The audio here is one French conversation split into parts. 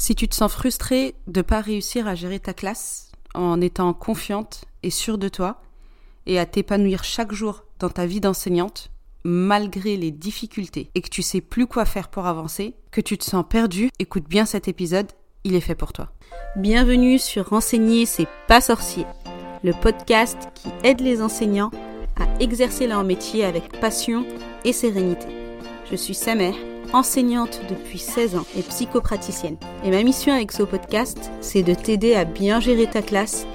Si tu te sens frustré de ne pas réussir à gérer ta classe en étant confiante et sûre de toi et à t'épanouir chaque jour dans ta vie d'enseignante, malgré les difficultés et que tu sais plus quoi faire pour avancer, que tu te sens perdu, écoute bien cet épisode, il est fait pour toi. Bienvenue sur Renseigner, c'est pas sorcier, le podcast qui aide les enseignants à exercer leur métier avec passion et sérénité. Je suis Samer enseignante depuis 16 ans et psychopraticienne. Et ma mission avec ce podcast, c'est de t'aider à bien gérer ta classe,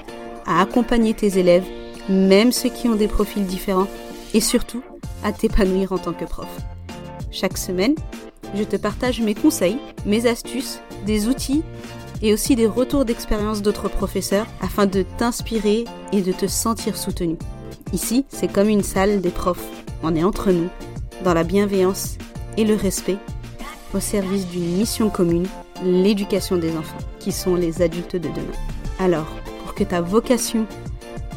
à accompagner tes élèves, même ceux qui ont des profils différents, et surtout à t'épanouir en tant que prof. Chaque semaine, je te partage mes conseils, mes astuces, des outils et aussi des retours d'expérience d'autres professeurs afin de t'inspirer et de te sentir soutenu. Ici, c'est comme une salle des profs. On est entre nous, dans la bienveillance et le respect au service d'une mission commune, l'éducation des enfants, qui sont les adultes de demain. Alors, pour que ta vocation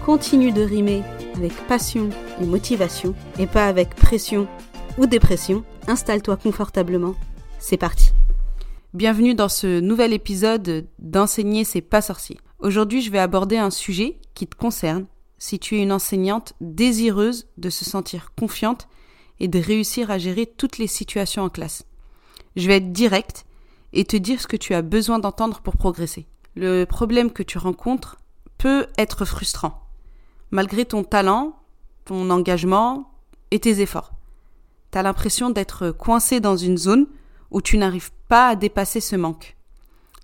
continue de rimer avec passion et motivation, et pas avec pression ou dépression, installe-toi confortablement. C'est parti. Bienvenue dans ce nouvel épisode d'Enseigner c'est pas sorcier. Aujourd'hui, je vais aborder un sujet qui te concerne si tu es une enseignante désireuse de se sentir confiante et de réussir à gérer toutes les situations en classe. Je vais être direct et te dire ce que tu as besoin d'entendre pour progresser. Le problème que tu rencontres peut être frustrant, malgré ton talent, ton engagement et tes efforts. Tu as l'impression d'être coincé dans une zone où tu n'arrives pas à dépasser ce manque.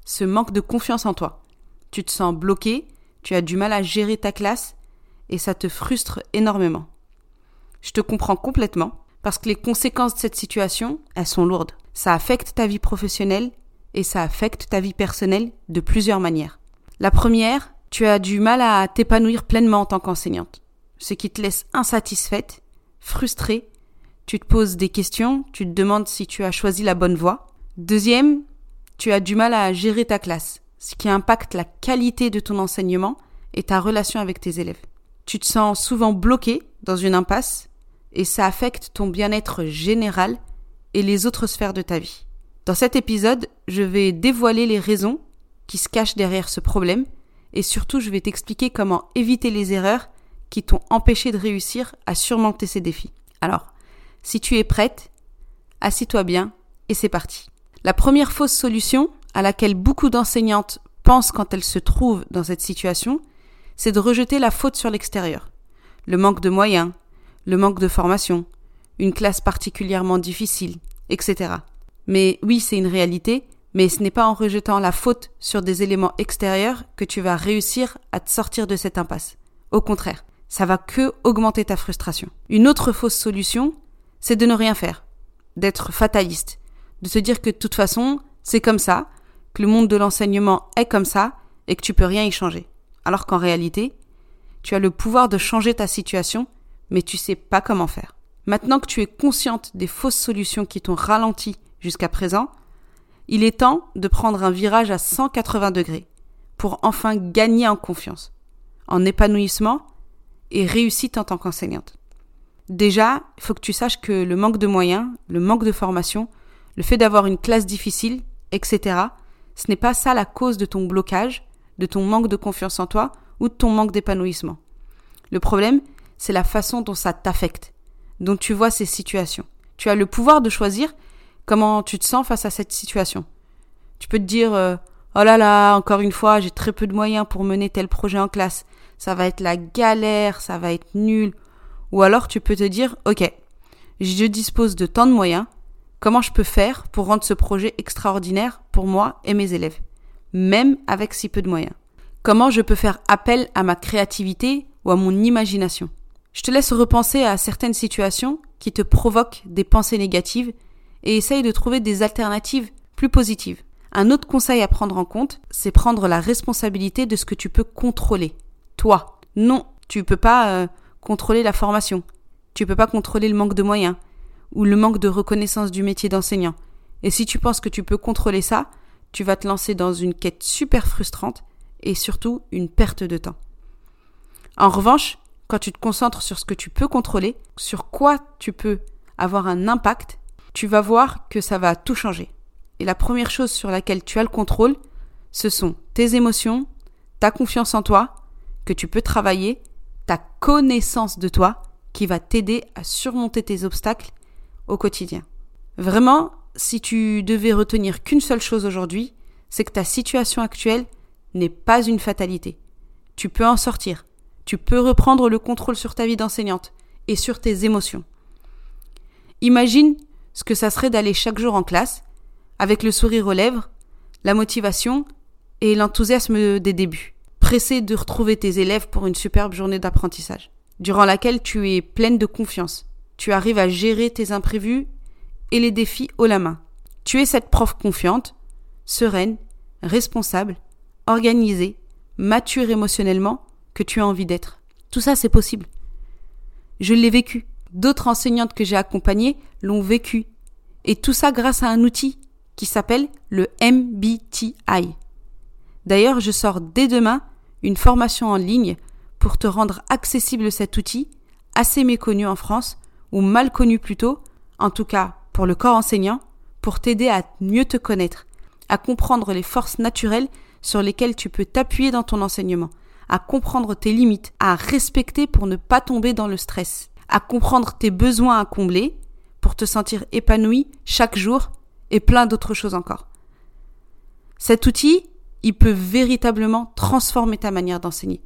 Ce manque de confiance en toi. Tu te sens bloqué, tu as du mal à gérer ta classe et ça te frustre énormément. Je te comprends complètement parce que les conséquences de cette situation, elles sont lourdes. Ça affecte ta vie professionnelle et ça affecte ta vie personnelle de plusieurs manières. La première, tu as du mal à t'épanouir pleinement en tant qu'enseignante, ce qui te laisse insatisfaite, frustrée, tu te poses des questions, tu te demandes si tu as choisi la bonne voie. Deuxième, tu as du mal à gérer ta classe, ce qui impacte la qualité de ton enseignement et ta relation avec tes élèves. Tu te sens souvent bloqué dans une impasse et ça affecte ton bien-être général et les autres sphères de ta vie. Dans cet épisode, je vais dévoiler les raisons qui se cachent derrière ce problème et surtout je vais t'expliquer comment éviter les erreurs qui t'ont empêché de réussir à surmonter ces défis. Alors, si tu es prête, assis-toi bien et c'est parti. La première fausse solution à laquelle beaucoup d'enseignantes pensent quand elles se trouvent dans cette situation, c'est de rejeter la faute sur l'extérieur. Le manque de moyens, le manque de formation, une classe particulièrement difficile, etc. Mais oui, c'est une réalité, mais ce n'est pas en rejetant la faute sur des éléments extérieurs que tu vas réussir à te sortir de cette impasse. Au contraire, ça va que augmenter ta frustration. Une autre fausse solution, c'est de ne rien faire, d'être fataliste, de se dire que de toute façon, c'est comme ça, que le monde de l'enseignement est comme ça et que tu peux rien y changer. Alors qu'en réalité, tu as le pouvoir de changer ta situation mais tu sais pas comment faire. Maintenant que tu es consciente des fausses solutions qui t'ont ralenti jusqu'à présent, il est temps de prendre un virage à 180 degrés pour enfin gagner en confiance, en épanouissement et réussite en tant qu'enseignante. Déjà, il faut que tu saches que le manque de moyens, le manque de formation, le fait d'avoir une classe difficile, etc., ce n'est pas ça la cause de ton blocage, de ton manque de confiance en toi ou de ton manque d'épanouissement. Le problème, c'est la façon dont ça t'affecte, dont tu vois ces situations. Tu as le pouvoir de choisir comment tu te sens face à cette situation. Tu peux te dire euh, Oh là là, encore une fois, j'ai très peu de moyens pour mener tel projet en classe. Ça va être la galère, ça va être nul. Ou alors tu peux te dire Ok, je dispose de tant de moyens, comment je peux faire pour rendre ce projet extraordinaire pour moi et mes élèves, même avec si peu de moyens? Comment je peux faire appel à ma créativité ou à mon imagination? Je te laisse repenser à certaines situations qui te provoquent des pensées négatives et essaye de trouver des alternatives plus positives. Un autre conseil à prendre en compte, c'est prendre la responsabilité de ce que tu peux contrôler. Toi. Non, tu peux pas euh, contrôler la formation. Tu peux pas contrôler le manque de moyens ou le manque de reconnaissance du métier d'enseignant. Et si tu penses que tu peux contrôler ça, tu vas te lancer dans une quête super frustrante et surtout une perte de temps. En revanche, quand tu te concentres sur ce que tu peux contrôler, sur quoi tu peux avoir un impact, tu vas voir que ça va tout changer. et la première chose sur laquelle tu as le contrôle, ce sont tes émotions, ta confiance en toi, que tu peux travailler, ta connaissance de toi, qui va t'aider à surmonter tes obstacles au quotidien. Vraiment, si tu devais retenir qu'une seule chose aujourd'hui, c'est que ta situation actuelle n'est pas une fatalité. Tu peux en sortir. Tu peux reprendre le contrôle sur ta vie d'enseignante et sur tes émotions. Imagine ce que ça serait d'aller chaque jour en classe, avec le sourire aux lèvres, la motivation et l'enthousiasme des débuts, pressé de retrouver tes élèves pour une superbe journée d'apprentissage, durant laquelle tu es pleine de confiance. Tu arrives à gérer tes imprévus et les défis haut la main. Tu es cette prof confiante, sereine, responsable, organisée, mature émotionnellement que tu as envie d'être. Tout ça, c'est possible. Je l'ai vécu. D'autres enseignantes que j'ai accompagnées l'ont vécu. Et tout ça grâce à un outil qui s'appelle le MBTI. D'ailleurs, je sors dès demain une formation en ligne pour te rendre accessible cet outil, assez méconnu en France, ou mal connu plutôt, en tout cas pour le corps enseignant, pour t'aider à mieux te connaître, à comprendre les forces naturelles sur lesquelles tu peux t'appuyer dans ton enseignement, à comprendre tes limites, à respecter pour ne pas tomber dans le stress, à comprendre tes besoins à combler pour te sentir épanoui chaque jour et plein d'autres choses encore. Cet outil, il peut véritablement transformer ta manière d'enseigner,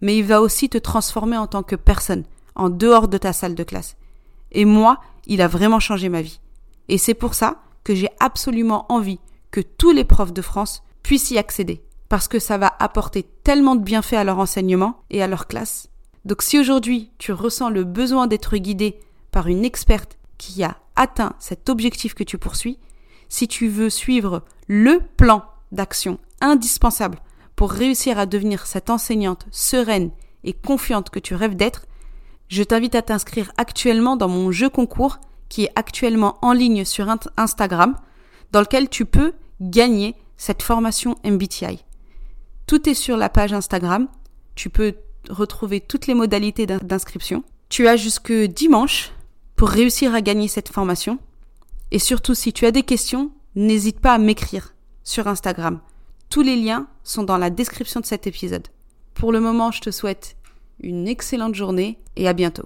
mais il va aussi te transformer en tant que personne, en dehors de ta salle de classe. Et moi, il a vraiment changé ma vie. Et c'est pour ça que j'ai absolument envie que tous les profs de France puissent y accéder, parce que ça va apporter tellement de bienfaits à leur enseignement et à leur classe. Donc si aujourd'hui tu ressens le besoin d'être guidé par une experte qui a atteint cet objectif que tu poursuis, si tu veux suivre le plan d'action indispensable pour réussir à devenir cette enseignante sereine et confiante que tu rêves d'être, je t'invite à t'inscrire actuellement dans mon jeu concours qui est actuellement en ligne sur Instagram, dans lequel tu peux gagner cette formation MBTI. Tout est sur la page Instagram. Tu peux retrouver toutes les modalités d'inscription. Tu as jusque dimanche pour réussir à gagner cette formation. Et surtout, si tu as des questions, n'hésite pas à m'écrire sur Instagram. Tous les liens sont dans la description de cet épisode. Pour le moment, je te souhaite une excellente journée et à bientôt.